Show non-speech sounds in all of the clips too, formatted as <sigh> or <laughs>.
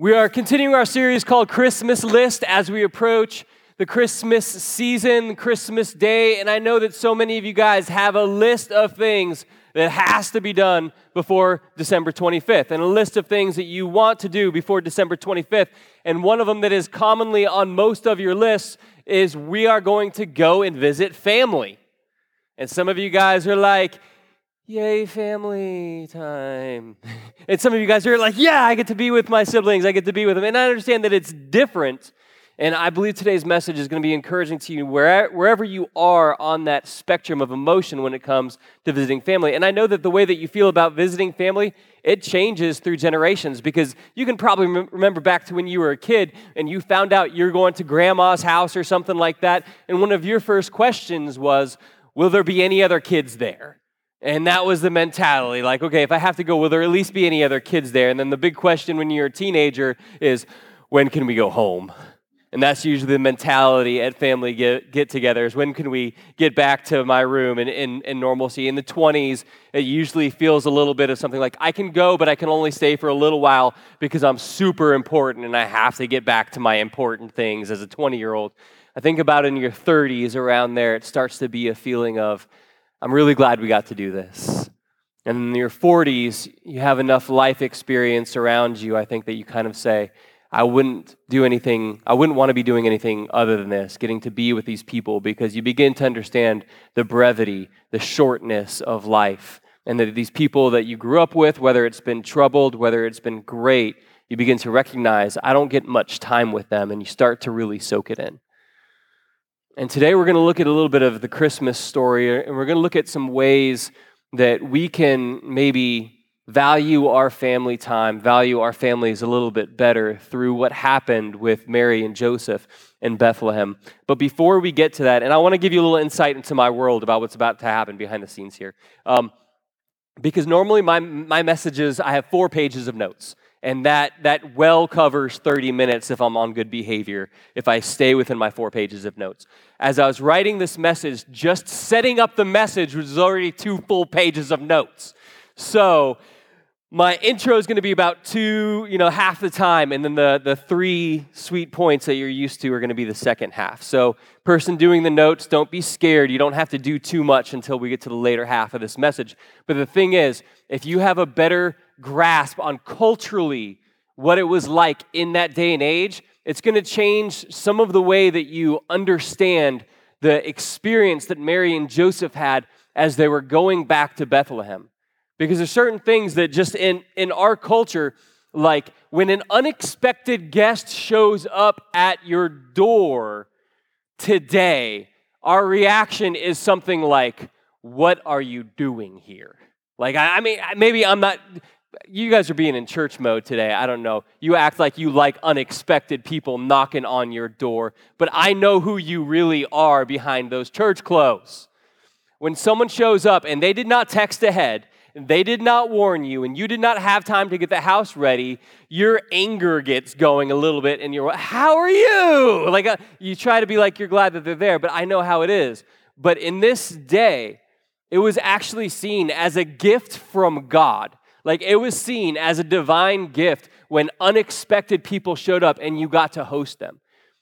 We are continuing our series called Christmas List as we approach the Christmas season, Christmas Day, and I know that so many of you guys have a list of things that has to be done before December 25th, and a list of things that you want to do before December 25th. And one of them that is commonly on most of your lists is we are going to go and visit family. And some of you guys are like, Yay, family time. <laughs> and some of you guys are like, yeah, I get to be with my siblings. I get to be with them. And I understand that it's different. And I believe today's message is going to be encouraging to you wherever you are on that spectrum of emotion when it comes to visiting family. And I know that the way that you feel about visiting family, it changes through generations because you can probably remember back to when you were a kid and you found out you're going to grandma's house or something like that. And one of your first questions was, Will there be any other kids there? And that was the mentality like, okay, if I have to go, will there at least be any other kids there? And then the big question when you're a teenager is, when can we go home? And that's usually the mentality at family get, get togethers. When can we get back to my room and, in, in normalcy? In the 20s, it usually feels a little bit of something like, I can go, but I can only stay for a little while because I'm super important and I have to get back to my important things as a 20 year old. I think about in your 30s, around there, it starts to be a feeling of, I'm really glad we got to do this. And in your 40s, you have enough life experience around you, I think, that you kind of say, I wouldn't do anything, I wouldn't want to be doing anything other than this, getting to be with these people, because you begin to understand the brevity, the shortness of life. And that these people that you grew up with, whether it's been troubled, whether it's been great, you begin to recognize, I don't get much time with them, and you start to really soak it in. And today we're going to look at a little bit of the Christmas story, and we're going to look at some ways that we can maybe value our family time, value our families a little bit better through what happened with Mary and Joseph in Bethlehem. But before we get to that, and I want to give you a little insight into my world about what's about to happen behind the scenes here. Um, because normally my, my messages, I have four pages of notes. And that, that well covers 30 minutes if I'm on good behavior, if I stay within my four pages of notes. As I was writing this message, just setting up the message was already two full pages of notes. So my intro is going to be about two, you know, half the time, and then the, the three sweet points that you're used to are going to be the second half. So, person doing the notes, don't be scared. You don't have to do too much until we get to the later half of this message. But the thing is, if you have a better grasp on culturally what it was like in that day and age, it's going to change some of the way that you understand the experience that Mary and Joseph had as they were going back to Bethlehem. Because there's certain things that just in, in our culture, like when an unexpected guest shows up at your door today, our reaction is something like, What are you doing here? Like, I, I mean, maybe I'm not, you guys are being in church mode today. I don't know. You act like you like unexpected people knocking on your door, but I know who you really are behind those church clothes. When someone shows up and they did not text ahead, they did not warn you, and you did not have time to get the house ready, your anger gets going a little bit, and you're, like, how are you? Like, uh, you try to be like you're glad that they're there, but I know how it is. But in this day, it was actually seen as a gift from God like it was seen as a divine gift when unexpected people showed up and you got to host them.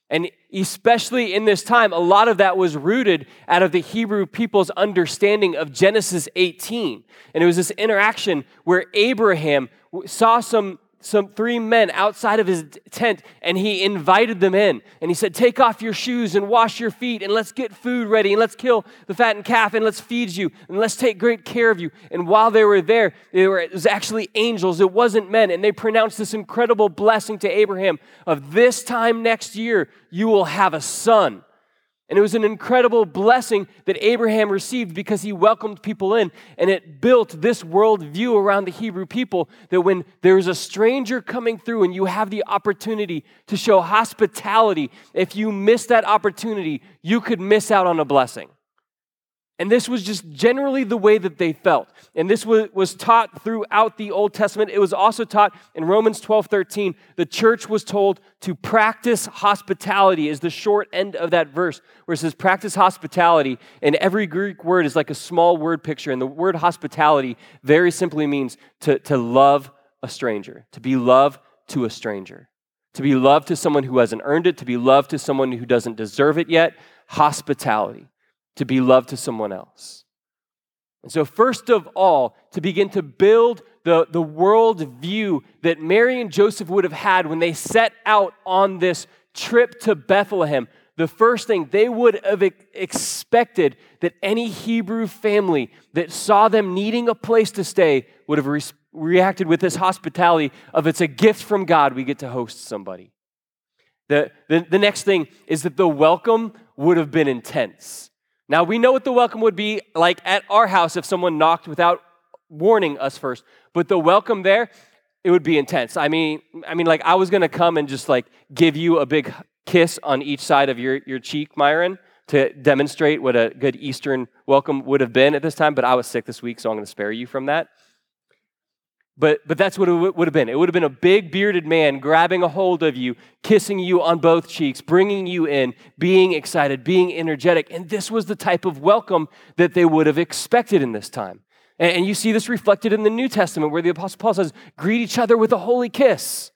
And especially in this time, a lot of that was rooted out of the Hebrew people's understanding of Genesis 18. And it was this interaction where Abraham saw some some three men outside of his tent and he invited them in. And he said take off your shoes and wash your feet and let's get food ready and let's kill the fattened calf and let's feed you and let's take great care of you. And while they were there they were, it was actually angels. It wasn't men. And they pronounced this incredible blessing to abraham of this time next year you will have a son and it was an incredible blessing that Abraham received because he welcomed people in. And it built this worldview around the Hebrew people that when there's a stranger coming through and you have the opportunity to show hospitality, if you miss that opportunity, you could miss out on a blessing. And this was just generally the way that they felt. And this was, was taught throughout the Old Testament. It was also taught in Romans 12 13. The church was told to practice hospitality, is the short end of that verse, where it says practice hospitality. And every Greek word is like a small word picture. And the word hospitality very simply means to, to love a stranger, to be love to a stranger, to be love to someone who hasn't earned it, to be love to someone who doesn't deserve it yet, hospitality, to be love to someone else. And so, first of all, to begin to build the, the world view that Mary and Joseph would have had when they set out on this trip to Bethlehem, the first thing they would have expected that any Hebrew family that saw them needing a place to stay would have re- reacted with this hospitality of it's a gift from God, we get to host somebody. The, the, the next thing is that the welcome would have been intense. Now, we know what the welcome would be like at our house if someone knocked without warning us first, but the welcome there, it would be intense. I mean, I mean, like I was gonna come and just like give you a big kiss on each side of your, your cheek, Myron, to demonstrate what a good Eastern welcome would have been at this time, but I was sick this week, so I'm gonna spare you from that. But, but that's what it would have been. It would have been a big bearded man grabbing a hold of you, kissing you on both cheeks, bringing you in, being excited, being energetic. And this was the type of welcome that they would have expected in this time. And, and you see this reflected in the New Testament where the Apostle Paul says, greet each other with a holy kiss.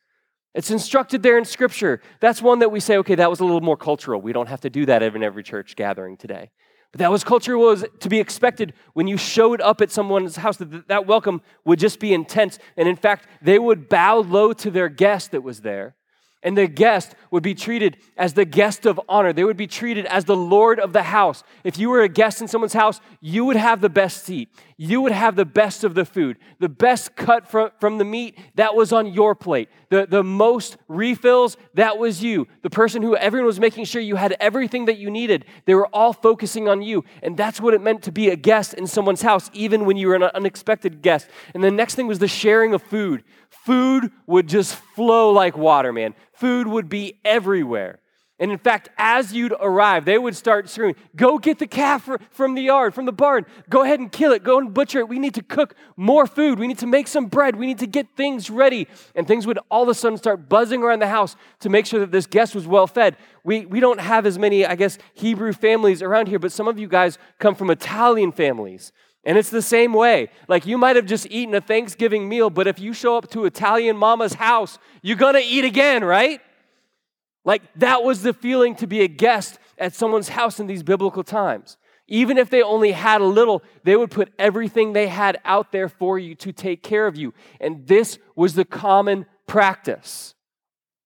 It's instructed there in Scripture. That's one that we say, okay, that was a little more cultural. We don't have to do that in every church gathering today. But that was culture was to be expected when you showed up at someone's house, that, that welcome would just be intense. And in fact, they would bow low to their guest that was there. And the guest would be treated as the guest of honor. They would be treated as the Lord of the house. If you were a guest in someone's house, you would have the best seat. You would have the best of the food, the best cut from, from the meat that was on your plate, the, the most refills that was you, the person who everyone was making sure you had everything that you needed. They were all focusing on you. And that's what it meant to be a guest in someone's house, even when you were an unexpected guest. And the next thing was the sharing of food. Food would just flow like water, man food would be everywhere. And in fact, as you'd arrive, they would start screaming, Go get the calf from the yard, from the barn. Go ahead and kill it. Go and butcher it. We need to cook more food. We need to make some bread. We need to get things ready. And things would all of a sudden start buzzing around the house to make sure that this guest was well fed. We, we don't have as many, I guess, Hebrew families around here, but some of you guys come from Italian families. And it's the same way. Like you might have just eaten a Thanksgiving meal, but if you show up to Italian mama's house, you're to eat again, right? Like that was the feeling to be a guest at someone's house in these biblical times. Even if they only had a little, they would put everything they had out there for you to take care of you. And this was the common practice.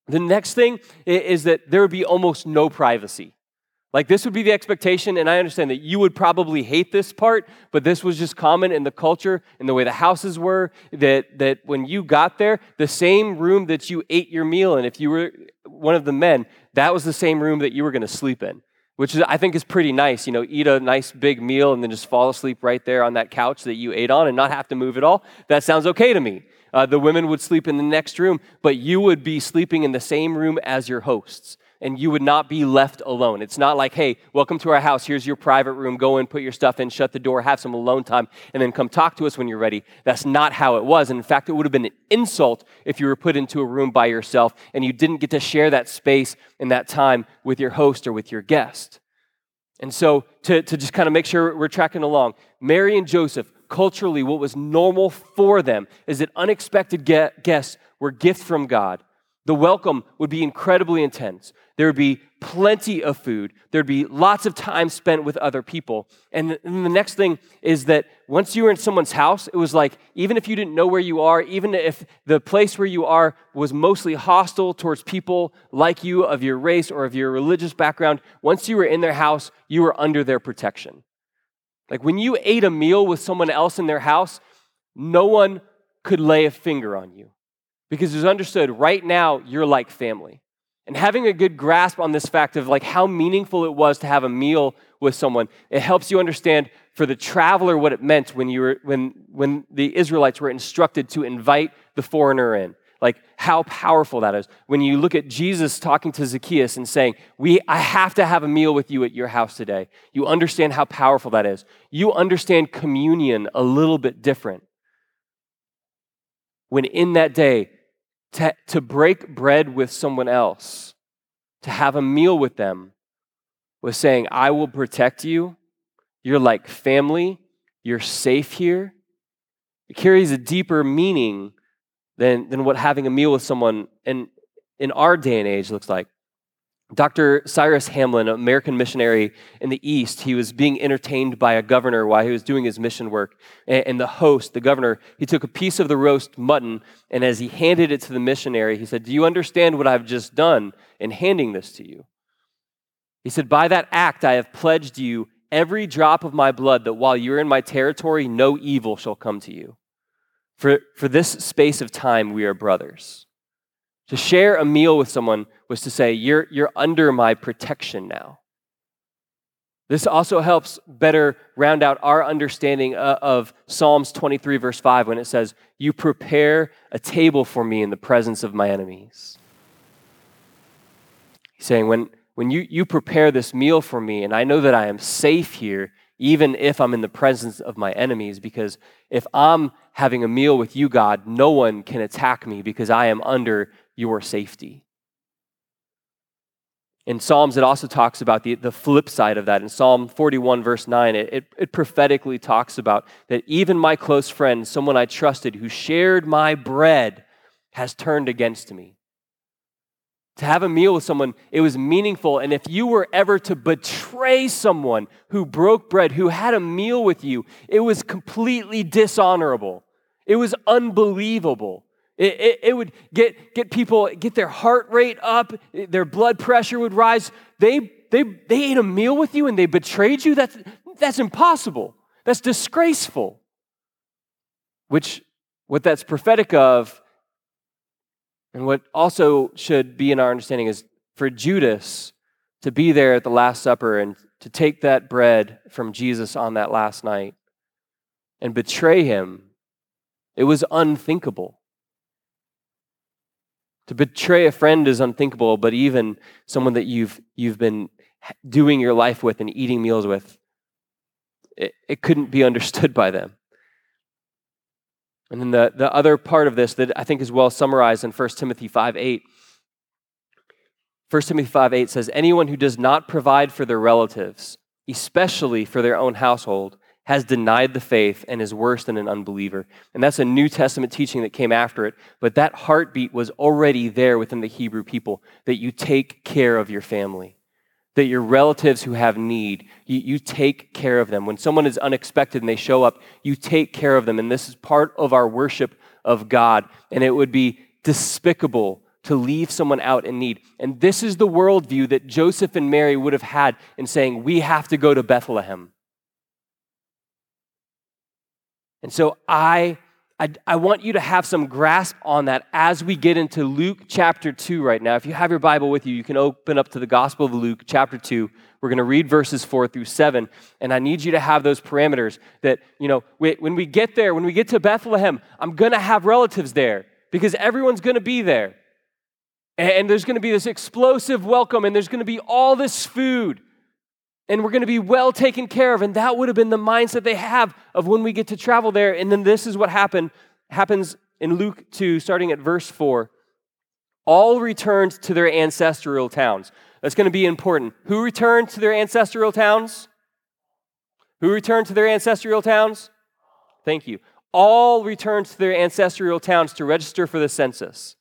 The next thing is that there would be almost no privacy. Like, this would be the expectation, and I understand that you would probably hate this part, but this was just common in the culture, and the way the houses were, that, that when you got there, the same room that you ate your meal in, if you were one of the men, that was the same room that you were going to sleep in, which is, I think is pretty nice. You know, eat a nice big meal and then just fall asleep right there on that couch that you ate on and not have to move at all. That sounds okay to me. Uh, the women would sleep in the next room, but you would be sleeping in the same room as your hosts and you would not be left alone. It's not like, hey, welcome to our house. Here's your private room. Go in, put your stuff in, shut the door, have some alone time, and then come talk to us when you're ready. That's not how it was. And in fact, it would have been an insult if you were put into a room by yourself and you didn't get to share that space and that time with your host or with your guest. And so, to, to just kind of make sure we're tracking along, Mary and Joseph, culturally, what was normal for them is that unexpected guests were gifts from God. The welcome would be incredibly intense. There would be plenty of food. There'd be lots of time spent with other people. And the, next thing is that once you were in someone's house, it was like, even if you didn't know where you are, even if the place where you are was mostly hostile towards people like you, of your race or of your religious background, once you were in their house, you were under their protection. Like when you ate a meal with someone else in their house, no one could lay a finger on you because it was understood right now you're like family. And having a good grasp on this fact of like how meaningful it was to have a meal with someone, it helps you understand for the traveler what it meant when you were when when the Israelites were instructed to invite the foreigner in. Like how powerful that is. When you look at Jesus talking to Zacchaeus and saying, "We I have to have a meal with you at your house today." You understand how powerful that is. You understand communion a little bit different. When in that day to, to break bread with someone else, to have a meal with them, was saying, I will protect you. You're like family. You're safe here. It carries a deeper meaning than, than what having a meal with someone in, in our day and age looks like. Dr. Cyrus Hamlin, an American missionary in the East, he was being entertained by a governor while he was doing his mission work. And the host, the governor, he took a piece of the roast mutton, and as he handed it to the missionary, he said, Do you understand what I've just done in handing this to you? He said, By that act, I have pledged you every drop of my blood that while you're in my territory, no evil shall come to you. For, for this space of time, we are brothers. To share a meal with someone was to say, You're, you're under my protection now. This also helps better round out our understanding uh, of Psalms 23, verse 5, when it says, You prepare a table for me in the presence of my enemies. He's saying, When, when you, you prepare this meal for me, and I know that I am safe here, even if I'm in the presence of my enemies, because if I'm having a meal with you, God, no one can attack me because I am under your safety. In Psalms, it also talks about the, the flip side of that. In Psalm 41, verse 9, it, it, it prophetically talks about that even my close friend, someone I trusted who shared my bread, has turned against me. To have a meal with someone, it was meaningful. And if you were ever to betray someone who broke bread, who had a meal with you, it was completely dishonorable. It was unbelievable. It, it, it, would get, get people, get their heart rate up, their blood pressure would rise. They, they, they ate a meal with you and they betrayed you? That's, that's impossible. That's disgraceful. Which, what that's prophetic of, and what also should be in our understanding is for Judas to be there at the Last Supper and to take that bread from Jesus on that last night and betray him, it was unthinkable. To betray a friend is unthinkable, but even someone that you've, you've been doing your life with and eating meals with, it, it couldn't be <laughs> understood by them. And then the, the other part of this that I think is well summarized in 1 Timothy 5 8. 1 Timothy 5 8 says, Anyone who does not provide for their relatives, especially for their own household, has denied the faith and is worse than an unbeliever. And that's a New Testament teaching that came after it. But that heartbeat was already there within the Hebrew people that you take care of your family, that your relatives who have need, you, you take care of them. When someone is unexpected and they show up, you take care of them. And this is part of our worship of God. And it would be despicable to leave someone out in need. And this is the worldview that Joseph and Mary would have had in saying, We have to go to Bethlehem. And so I, I, I, want you to have some grasp on that as we get into Luke chapter 2 right now. If you have your Bible with you, you can open up to the Gospel of Luke chapter 2. We're going to read verses 4 through 7. And I need you to have those parameters that, you know, when we get there, when we get to Bethlehem, I'm going to have relatives there because everyone's going to be there. And there's going to be this explosive welcome, and there's going to be all this food and we're going to be well taken care of. And that would have been the mindset they have of when we get to travel there. And then this is what happened, happens in Luke 2, starting at verse 4. All returned to their ancestral towns. That's going to be important. Who returned to their ancestral towns? Who returned to their ancestral towns? Thank you. All returned to their ancestral towns to register for the census.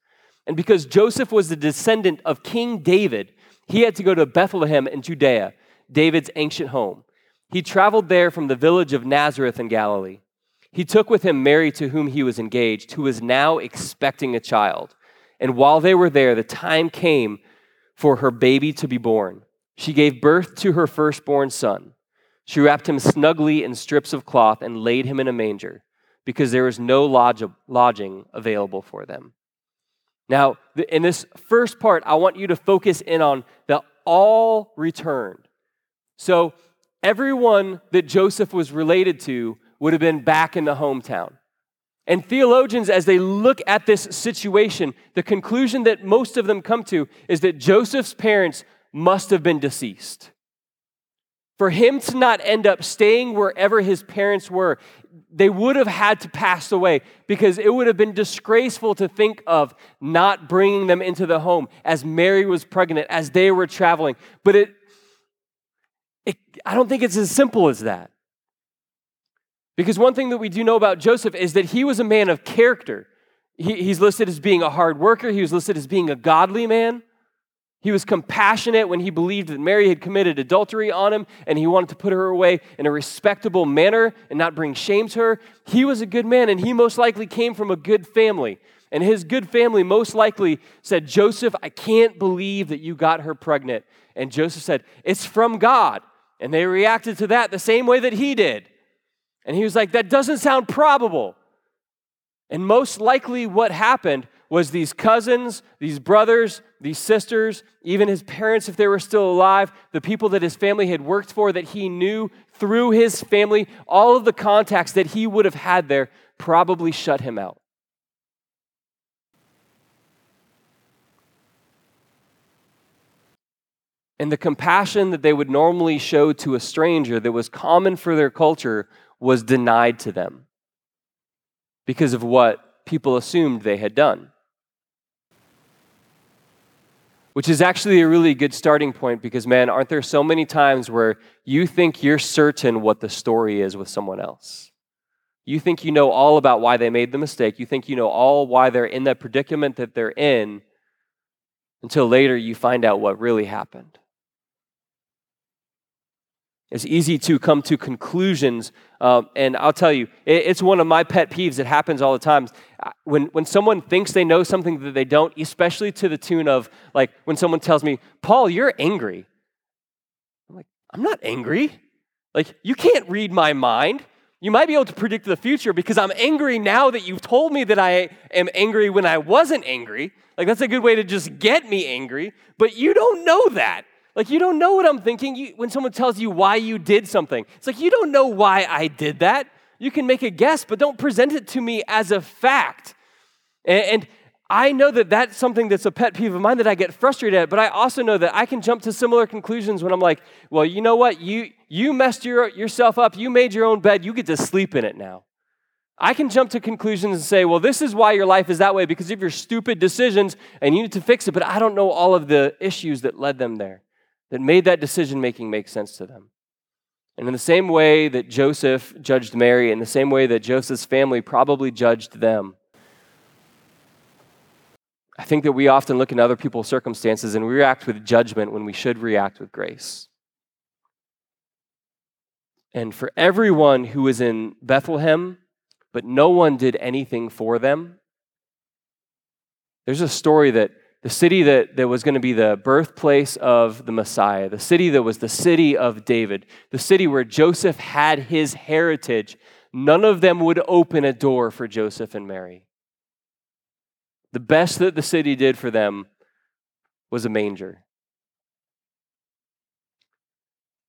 And because Joseph was the descendant of King David, he had to go to Bethlehem in Judea David's ancient home. He traveled there from the village of Nazareth in Galilee. He took with him Mary, to whom he was engaged, who was now expecting a child. And while they were there, the time came for her baby to be born. She gave birth to her firstborn son. She wrapped him snugly in strips of cloth and laid him in a manger because there was no lodge- lodging available for them. Now, in this first part, I want you to focus in on the all returned. So everyone that Joseph was related to would have been back in the hometown. And theologians, as they look at this situation, the conclusion that most of them come to is that Joseph's parents must have been deceased. For him to not end up staying wherever his parents were, they would have had to pass away because it would have been disgraceful to think of not bringing them into the home as Mary was pregnant, as they were traveling. But it it, I don't think it's as simple as that. Because one thing that we do know about Joseph is that he was a man of character. He, he's listed as being a hard worker, he was listed as being a godly man. He was compassionate when he believed that Mary had committed adultery on him and he wanted to put her away in a respectable manner and not bring shame to her. He was a good man and he most likely came from a good family. And his good family most likely said, Joseph, I can't believe that you got her pregnant. And Joseph said, It's from God. And they reacted to that the same way that he did. And he was like, That doesn't sound probable. And most likely, what happened was these cousins, these brothers, these sisters, even his parents, if they were still alive, the people that his family had worked for, that he knew through his family, all of the contacts that he would have had there probably shut him out. And the compassion that they would normally show to a stranger that was common for their culture was denied to them because of what people assumed they had done. Which is actually a really good starting point because, man, aren't there so many times where you think you're certain what the story is with someone else? You think you know all about why they made the mistake. You think you know all why they're in that predicament that they're in until later you find out what really happened. It's easy to come to conclusions. Um, and I'll tell you, it, it's one of my pet peeves. It happens all the time. When, when someone thinks they know something that they don't, especially to the tune of, like, when someone tells me, Paul, you're angry. I'm like, I'm not angry. Like, you can't read my mind. You might be able to predict the future because I'm angry now that you've told me that I am angry when I wasn't angry. Like, that's a good way to just get me angry, but you don't know that. Like, you don't know what I'm thinking you, when someone tells you why you did something. It's like, you don't know why I did that. You can make a guess, but don't present it to me as a fact. And, and I know that that's something that's a pet peeve of mine that I get frustrated at, but I also know that I can jump to similar conclusions when I'm like, well, you know what? You, you messed your, yourself up. You made your own bed. You get to sleep in it now. I can jump to conclusions and say, well, this is why your life is that way because of your stupid decisions and you need to fix it, but I don't know all of the issues that led them there that made that decision making make sense to them. And in the same way that Joseph judged Mary, in the same way that Joseph's family probably judged them, I think that we often look at other people's circumstances and we react with judgment when we should react with grace. And for everyone who was in Bethlehem, but no one did anything for them, there's a story that the city that, that was going to be the birthplace of the Messiah, the city that was the city of David, the city where Joseph had his heritage, none of them would open a door for Joseph and Mary. The best that the city did for them was a manger.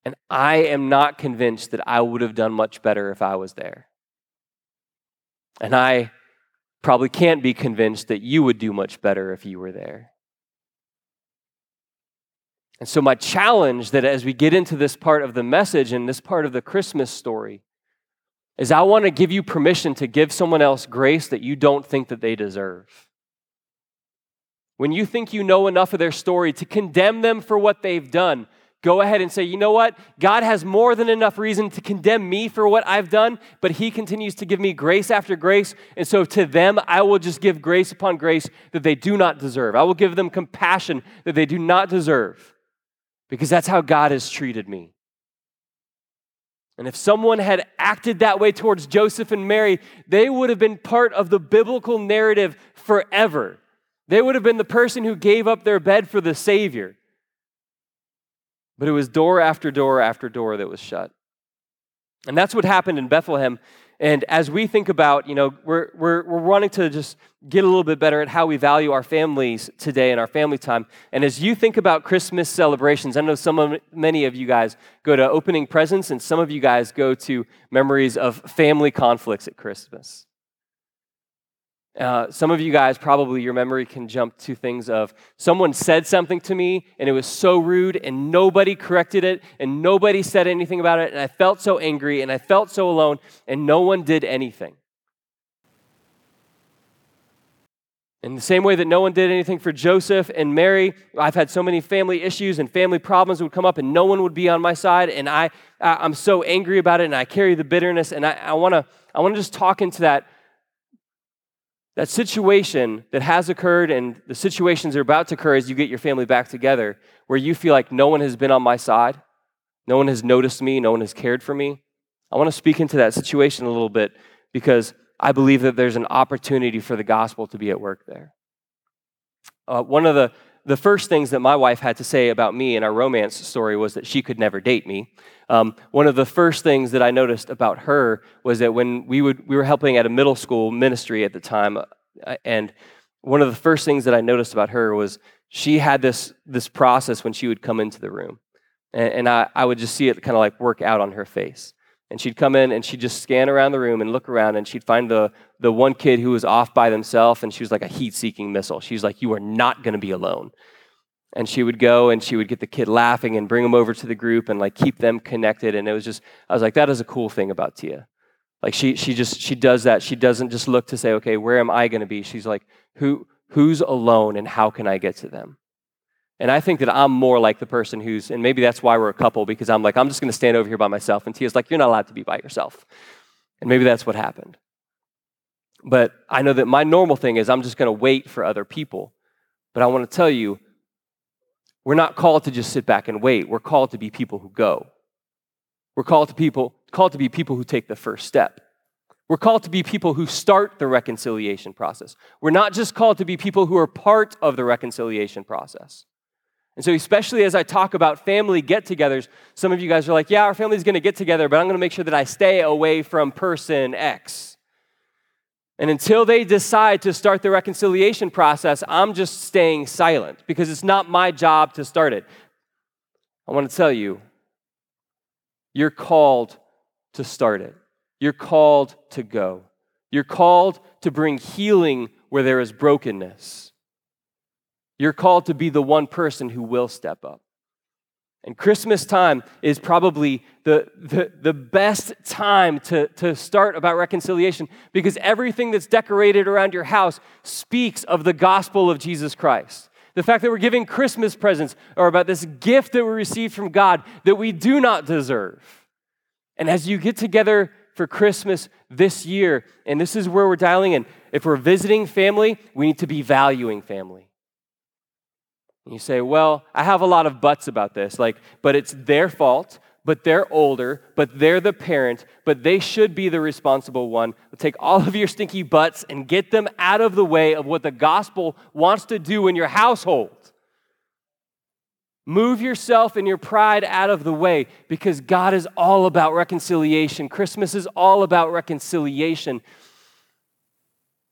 And I am not convinced that I would have done much better if I was there. And I probably can't be convinced that you would do much better if you were there. And so, my challenge that as we get into this part of the message and this part of the Christmas story is I want to give you permission to give someone else grace that you don't think that they deserve. When you think you know enough of their story to condemn them for what they've done, go ahead and say, you know what? God has more than enough reason to condemn me for what I've done, but He continues to give me grace after grace. And so to them, I will just give grace upon grace that they do not deserve. I will give them compassion that they do not deserve because that's how God has treated me. And if someone had acted that way towards Joseph and Mary, they would have been part of the biblical narrative forever. They would have been the person who gave up their bed for the Savior. But it was door after door after door that was shut. And that's what happened in Bethlehem. And as we think about, you know, we're, we're, we're wanting to just get a little bit better at how we value our families today and our family time. And as you think about Christmas celebrations, I know some of, many of you guys go to opening presents, and some of you guys go to memories of family conflicts at Christmas. Uh, some of you guys probably your memory can jump to things of someone said something to me and it was so rude and nobody corrected it and nobody said anything about it and I felt so angry and I felt so alone and no one did anything. In the same way that no one did anything for Joseph and Mary, I've had so many family issues and family problems would come up and no one would be on my side and I, I'm so angry about it and I carry the bitterness and I, I want to I wanna just talk into that that situation that has occurred and the situations that are about to occur as you get your family back together, where you feel like no one has been on my side, no one has noticed me, no one has cared for me. I want to speak into that situation a little bit because I believe that there's an opportunity for the gospel to be at work there. Uh, one of the, the first things that my wife had to say about me in our romance story was that she could never date me. Um, one of the first things that I noticed about her was that when we, would, we were helping at a middle school ministry at the time, uh, and one of the first things that I noticed about her was she had this, this process when she would come into the room. And, and I, I would just see it kind of like work out on her face. And she'd come in and she'd just scan around the room and look around and she'd find the, the one kid who was off by themselves and she was like a heat seeking missile. She was like, You are not going to be alone. And she would go and she would get the kid laughing and bring them over to the group and like keep them connected. And it was just, I was like, That is a cool thing about Tia. Like she, she just, she does that. She doesn't just look to say, Okay, where am I going to be? She's like, Who, Who's alone and how can I get to them? And I think that I'm more like the person who's, and maybe that's why we're a couple, because I'm like, I'm just going to stand over here by myself. And Tia's like, you're not allowed to be by yourself. And maybe that's what happened. But I know that my normal thing is I'm just going to wait for other people. But I want to tell you, we're not called to just sit back and wait. We're called to be people who go. We're called to people, called to be people who take the first step. We're called to be people who start the reconciliation process. We're not just called to be people who are part of the reconciliation process. And so, especially as I talk about family get togethers, some of you guys are like, yeah, our family's to get together, but I'm to make sure that I stay away from person X. And until they decide to start the reconciliation process, I'm just staying silent because it's not my job to start it. I want to tell you, you're called to start it. You're called to go. You're called to bring healing where there is brokenness. You're called to be the one person who will step up. And Christmas time is probably the, the, the best time to, to start about reconciliation because everything that's decorated around your house speaks of the gospel of Jesus Christ. The fact that we're giving Christmas presents are about this gift that we received from God that we do not deserve. And as you get together for Christmas this year, and this is where we're dialing in, if we're visiting family, we need to be valuing family. You say, well, I have a lot of buts about this, like, but it's their fault, but they're older, but they're the parent, but they should be the responsible one. Take all of your stinky butts and get them out of the way of what the gospel wants to do in your household. Move yourself and your pride out of the way because God is all about reconciliation. Christmas is all about reconciliation.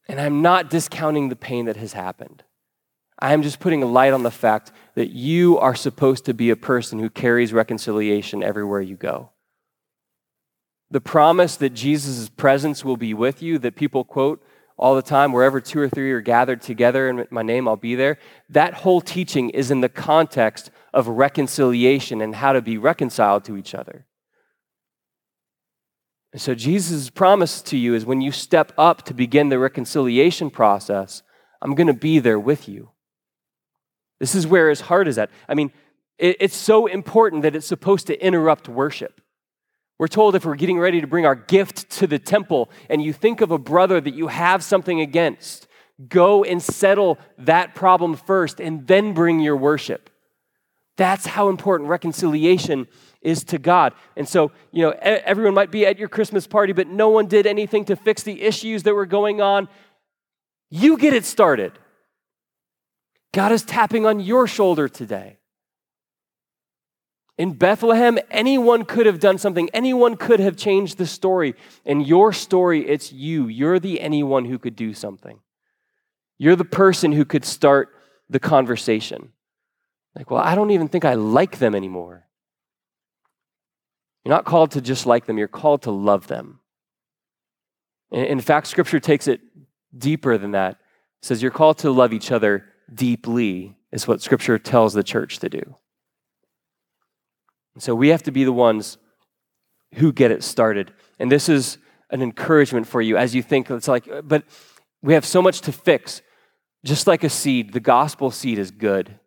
And I'm not discounting the pain that has happened. I am just putting a light on the fact that you are supposed to be a person who carries reconciliation everywhere you go. The promise that Jesus' presence will be with you, that people quote all the time, wherever two or three are gathered together in my name, I'll be there. That whole teaching is in the context of reconciliation and how to be reconciled to each other. And so, Jesus' promise to you is when you step up to begin the reconciliation process, I'm going to be there with you. This is where his heart is at. I mean, it, it's so important that it's supposed to interrupt worship. We're told if we're getting ready to bring our gift to the temple and you think of a brother that you have something against, go and settle that problem first and then bring your worship. That's how important reconciliation is to God. And so, you know, everyone might be at your Christmas party, but no one did anything to fix the issues that were going on. You get it started. God is tapping on your shoulder today. In Bethlehem, anyone could have done something. Anyone could have changed the story. In your story, it's you. You're the anyone who could do something. You're the person who could start the conversation. Like, well, I don't even think I like them anymore. You're not called to just like them, you're called to love them. In fact, Scripture takes it deeper than that. It says you're called to love each other deeply, is what Scripture tells the church to do. so we have to be the ones who get it started. And this is an encouragement for you as you think it's like, but we have so much to fix. Just like a seed, the gospel seed is good.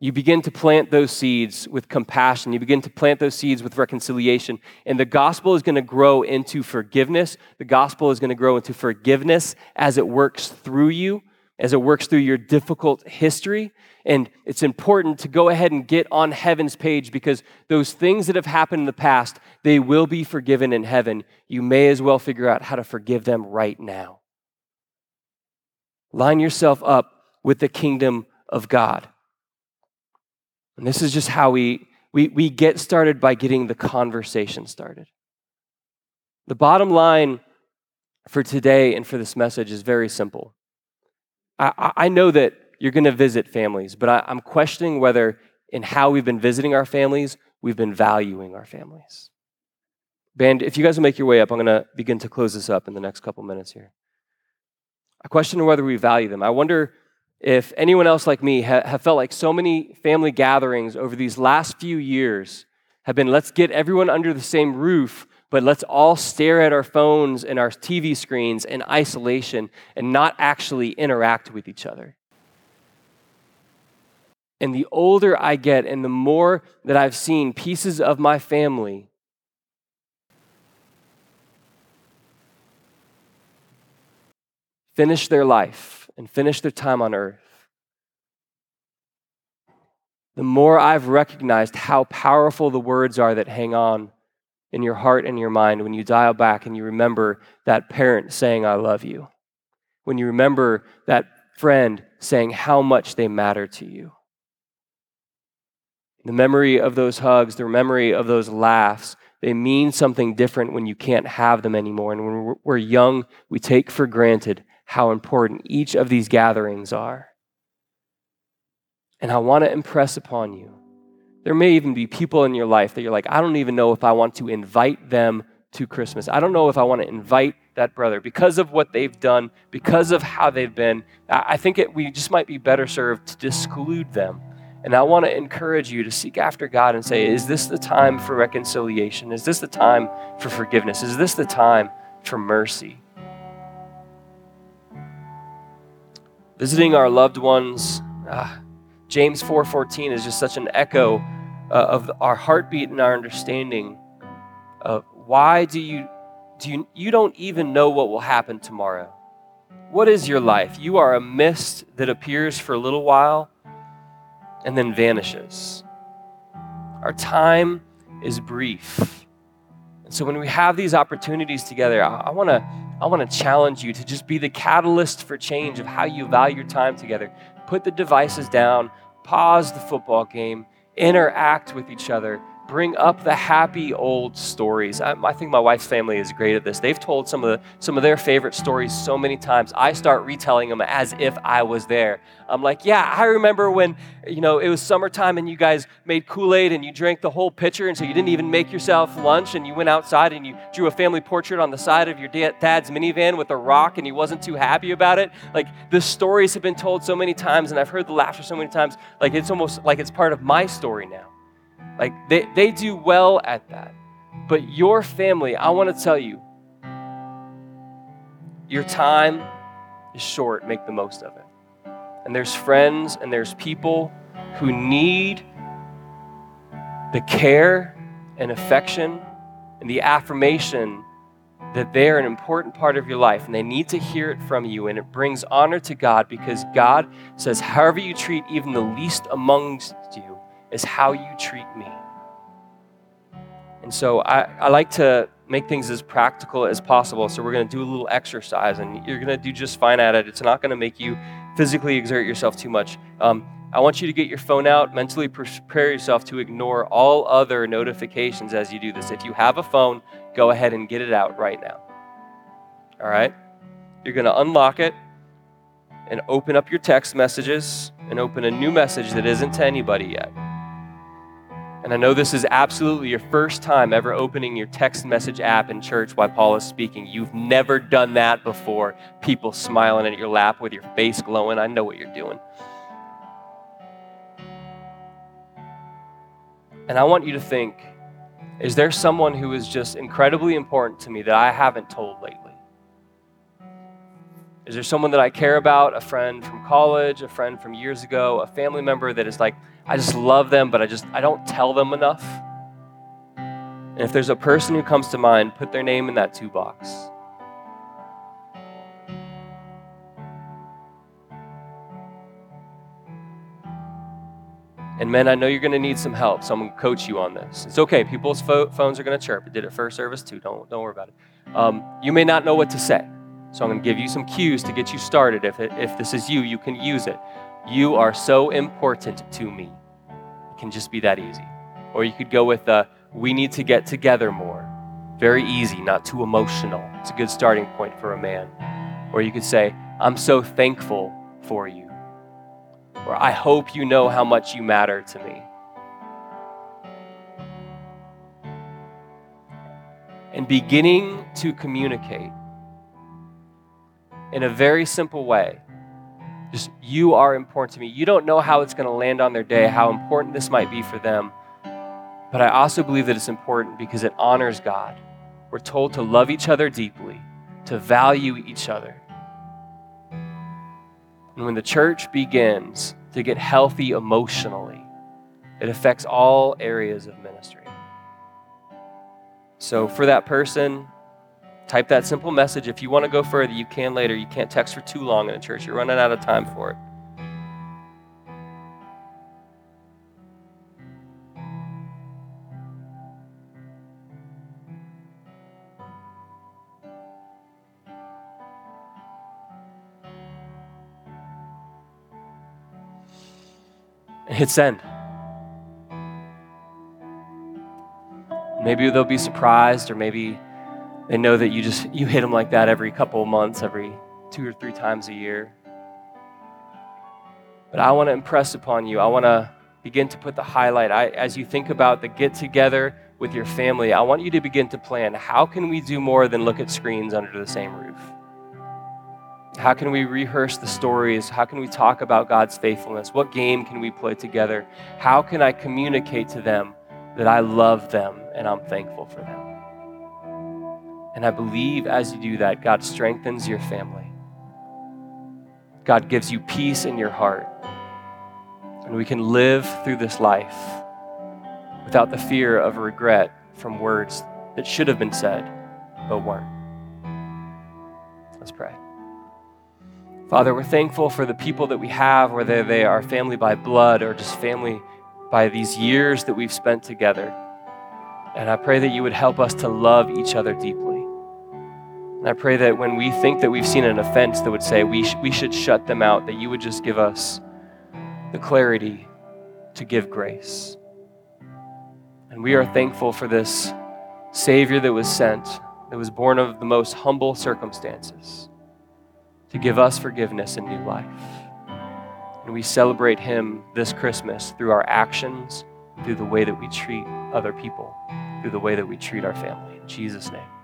You begin to plant those seeds with compassion. You begin to plant those seeds with reconciliation. And the gospel is going to grow into forgiveness. The gospel is going to grow into forgiveness as it works through you, as it works through your difficult history. And it's important to go ahead and get on heaven's page because those things that have happened in the past, they will be forgiven in heaven. You may as well figure out how to forgive them right now. Line yourself up with the kingdom of God. And this is just how we, we, we get started by getting the conversation started. The bottom line for today and for this message is very simple. I, I know that you're going to visit families, but I, I'm questioning whether in how we've been visiting our families, we've been valuing our families. Band, if you guys will make your way up, I'm going to begin to close this up in the next couple minutes here. I question whether we value them. I wonder if anyone else like me ha- have felt like so many family gatherings over these last few years have been let's get everyone under the same roof, but let's all stare at our phones and our TV screens in isolation and not actually interact with each other. And the older I get and the more that I've seen pieces of my family finish their life and finish their time on earth, the more I've recognized how powerful the words are that hang on in your heart and your mind when you dial back and you remember that parent saying, I love you. When you remember that friend saying how much they matter to you. The memory of those hugs, the memory of those laughs, they mean something different when you can't have them anymore. And when we're young, we take for granted how important each of these gatherings are. And I want to impress upon you. There may even be people in your life that you're like, I don't even know if I want to invite them to Christmas. I don't know if I want to invite that brother because of what they've done, because of how they've been. I think it, we just might be better served to disclude them. And I want to encourage you to seek after God and say, Is this the time for reconciliation? Is this the time for forgiveness? Is this the time for mercy? visiting our loved ones. Ah, James 4:14 is just such an echo uh, of our heartbeat and our understanding of why do you do you, you don't even know what will happen tomorrow. What is your life? You are a mist that appears for a little while and then vanishes. Our time is brief. And so when we have these opportunities together, I, want to I want to challenge you to just be the catalyst for change of how you value your time together. Put the devices down, pause the football game, interact with each other, bring up the happy old stories. I, I, think my wife's family is great at this. They've told some of the, some of their favorite stories so many times. I start retelling them as if I was there. I'm like, yeah, I remember when you know it was summertime and you guys made Kool-Aid and you drank the whole pitcher, and so you didn't even make yourself lunch, and you went outside and you drew a family portrait on the side of your dad's minivan with a rock, and he wasn't too happy about it. Like the stories have been told so many times, and I've heard the laughter so many times. Like it's almost like it's part of my story now. Like they, they do well at that. But your family, I want to tell you, your time is short. Make the most of it. And there's friends and there's people who need the care and affection and the affirmation that they're an important part of your life and they need to hear it from you. And it brings honor to God because God says, however you treat even the least amongst you, is how you treat me. And so I, I like to make things as practical as possible. So we're going to do a little exercise, and you're going to do just fine at it. It's not going to make you physically exert yourself too much. Um, I want you to get your phone out, mentally prepare yourself to ignore all other notifications as you do this. If you have a phone, go ahead and get it out right now. All right? You're going to unlock it and open up your text messages and open a new message that isn't to anybody yet. And I know this is absolutely your first time ever opening your text message app in church while Paul is speaking. You've never done that before. People smiling at your lap with your face glowing. I know what you're doing. And I want you to think is there someone who is just incredibly important to me that I haven't told lately? Is there someone that I care about, a friend from college, a friend from years ago, a family member that is like, I just love them, but I just I don't tell them enough? And if there's a person who comes to mind, put their name in that two box. And men, I know you're going to need some help, so I'm going to coach you on this. It's okay. People's fo- phones are going to chirp. Did it first service too. Don't, don't worry about it. Um, you may not know what to say, so I'm going to give you some cues to get you started. If, it, if this is you, you can use it. You are so important to me. Can just be that easy. Or you could go with the, we need to get together more. Very easy, not too emotional. It's a good starting point for a man. Or you could say, I'm so thankful for you or I hope you know how much you matter to me. And beginning to communicate in a very simple way. Just, you are important to me. You don't know how it's going to land on their day, how important this might be for them. But I also believe that it's important because it honors God. We're told to love each other deeply, to value each other. And when the church begins to get healthy emotionally. It affects all areas of ministry. So, for that person, type that simple message. If you want to go further, you can later. You can't text for too long in a church, you're running out of time for it. hit send. Maybe they'll be surprised, or maybe they know that you just you hit them like that every couple of months, every two or three times a year. But I want to impress upon you. I want to begin to put the highlight. I, as you think about the get together with your family, I want you to begin to plan how can we do more than look at screens under the same roof? How can we rehearse the stories? How can we talk about God's faithfulness? What game can we play together? How can I communicate to them that I love them and I'm thankful for them? And I believe as you do that, God strengthens your family. God gives you peace in your heart. And we can live through this life without the fear of regret from words that should have been said but weren't. Let's pray. Father, we're thankful for the people that we have, whether they are family by blood or just family by these years that we've spent together. And I pray that you would help us to love each other deeply. And I pray that when we think that we've seen an offense that would say we, sh- we should shut them out, that you would just give us the clarity to give grace. And we are thankful for this Savior that was sent, that was born of the most humble circumstances to give us forgiveness and new life. And we celebrate Him this Christmas through our actions, through the way that we treat other people, through the way that we treat our family. In Jesus' name.